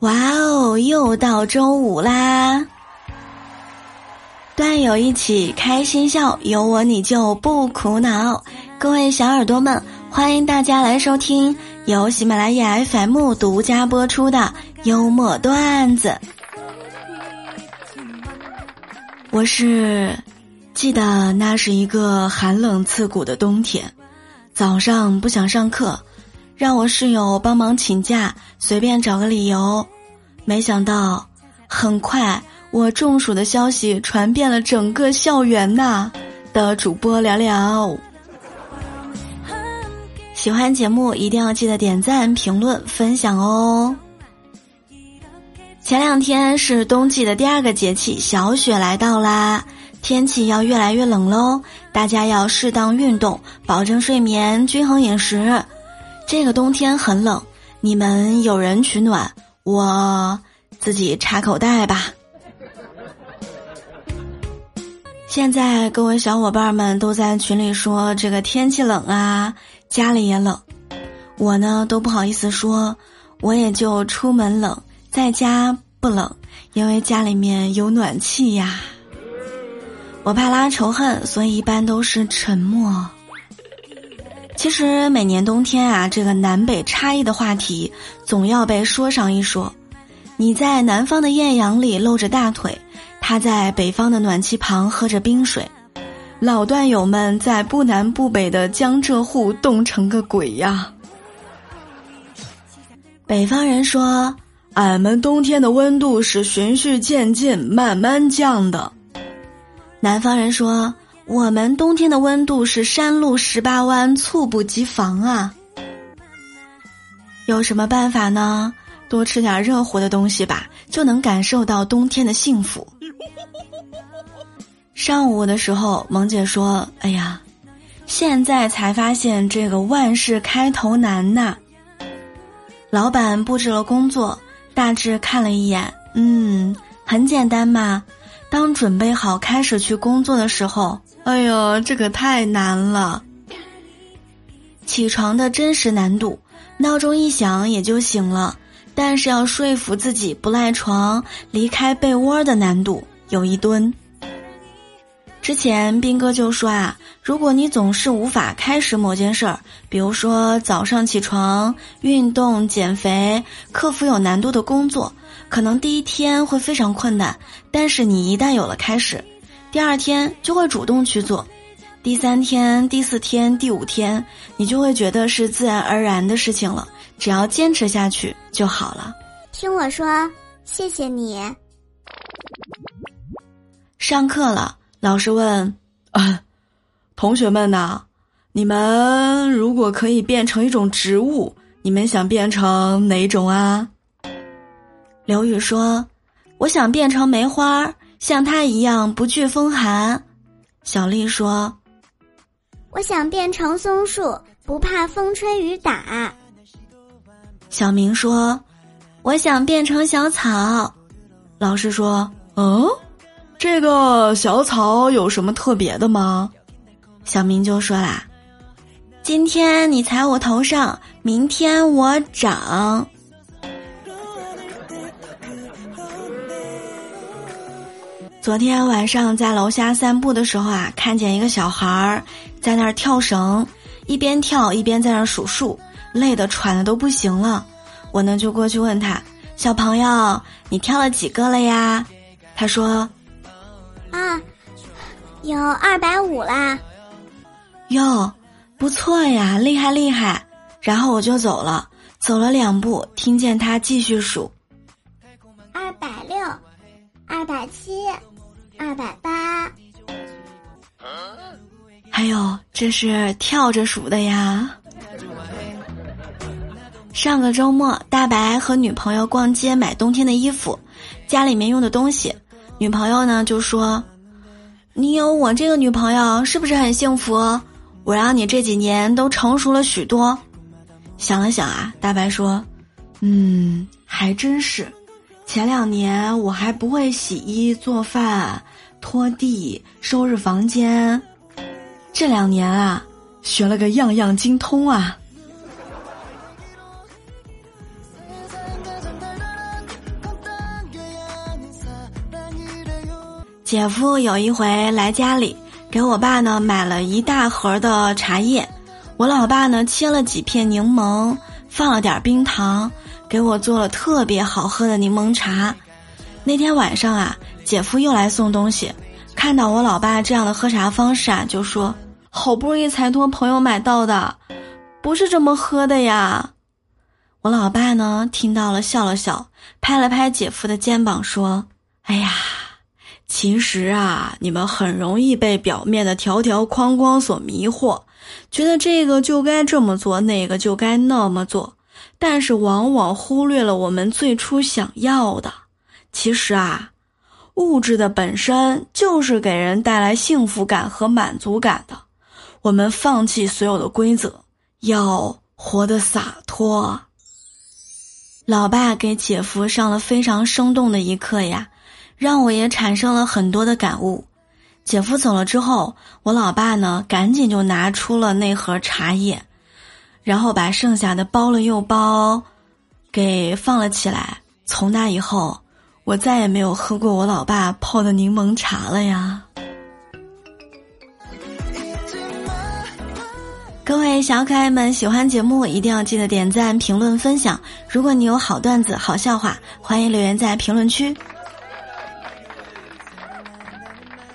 哇哦，又到周五啦！段友一起开心笑，有我你就不苦恼。各位小耳朵们，欢迎大家来收听由喜马拉雅 FM 独家播出的幽默段子。我是记得那是一个寒冷刺骨的冬天，早上不想上课。让我室友帮忙请假，随便找个理由。没想到，很快我中暑的消息传遍了整个校园呐！的主播聊聊，喜欢节目一定要记得点赞、评论、分享哦。前两天是冬季的第二个节气，小雪来到啦，天气要越来越冷喽，大家要适当运动，保证睡眠，均衡饮食。这个冬天很冷，你们有人取暖，我自己插口袋吧。现在各位小伙伴们都在群里说这个天气冷啊，家里也冷，我呢都不好意思说，我也就出门冷，在家不冷，因为家里面有暖气呀。我怕拉仇恨，所以一般都是沉默。其实每年冬天啊，这个南北差异的话题总要被说上一说。你在南方的艳阳里露着大腿，他在北方的暖气旁喝着冰水，老段友们在不南不北的江浙沪冻成个鬼呀。北方人说，俺们冬天的温度是循序渐进、慢慢降的。南方人说。我们冬天的温度是山路十八弯，猝不及防啊！有什么办法呢？多吃点热乎的东西吧，就能感受到冬天的幸福。上午的时候，萌姐说：“哎呀，现在才发现这个万事开头难呐。”老板布置了工作，大致看了一眼，嗯，很简单嘛。当准备好开始去工作的时候。哎呦，这可太难了！起床的真实难度，闹钟一响也就醒了，但是要说服自己不赖床、离开被窝的难度有一吨。之前斌哥就说啊，如果你总是无法开始某件事儿，比如说早上起床、运动、减肥、克服有难度的工作，可能第一天会非常困难，但是你一旦有了开始。第二天就会主动去做，第三天、第四天、第五天，你就会觉得是自然而然的事情了。只要坚持下去就好了。听我说，谢谢你。上课了，老师问：“啊，同学们呐，你们如果可以变成一种植物，你们想变成哪种啊？”刘宇说：“我想变成梅花。”像他一样不惧风寒，小丽说：“我想变成松树，不怕风吹雨打。”小明说：“我想变成小草。”老师说：“嗯，这个小草有什么特别的吗？”小明就说啦：“今天你踩我头上，明天我长。”昨天晚上在楼下散步的时候啊，看见一个小孩儿在那儿跳绳，一边跳一边在那儿数数，累得喘的都不行了。我呢就过去问他：“小朋友，你跳了几个了呀？”他说：“啊，有二百五啦。”哟，不错呀，厉害厉害。然后我就走了，走了两步，听见他继续数：二百六，二百七。二百八，还有这是跳着数的呀。上个周末，大白和女朋友逛街买冬天的衣服，家里面用的东西。女朋友呢就说：“你有我这个女朋友是不是很幸福？我让你这几年都成熟了许多。”想了想啊，大白说：“嗯，还真是。”前两年我还不会洗衣、做饭、拖地、收拾房间，这两年啊，学了个样样精通啊。姐夫有一回来家里给我爸呢买了一大盒的茶叶，我老爸呢切了几片柠檬，放了点冰糖。给我做了特别好喝的柠檬茶。那天晚上啊，姐夫又来送东西，看到我老爸这样的喝茶方式啊，就说：“好不容易才托朋友买到的，不是这么喝的呀。”我老爸呢听到了，笑了笑，拍了拍姐夫的肩膀，说：“哎呀。”其实啊，你们很容易被表面的条条框框所迷惑，觉得这个就该这么做，那个就该那么做，但是往往忽略了我们最初想要的。其实啊，物质的本身就是给人带来幸福感和满足感的。我们放弃所有的规则，要活得洒脱。老爸给姐夫上了非常生动的一课呀。让我也产生了很多的感悟。姐夫走了之后，我老爸呢，赶紧就拿出了那盒茶叶，然后把剩下的包了又包，给放了起来。从那以后，我再也没有喝过我老爸泡的柠檬茶了呀。各位小可爱们，喜欢节目一定要记得点赞、评论、分享。如果你有好段子、好笑话，欢迎留言在评论区。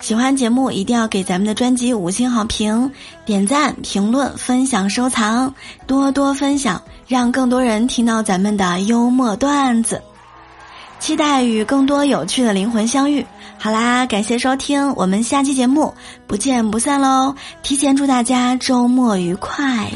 喜欢节目一定要给咱们的专辑五星好评、点赞、评论、分享、收藏，多多分享，让更多人听到咱们的幽默段子。期待与更多有趣的灵魂相遇。好啦，感谢收听，我们下期节目不见不散喽！提前祝大家周末愉快。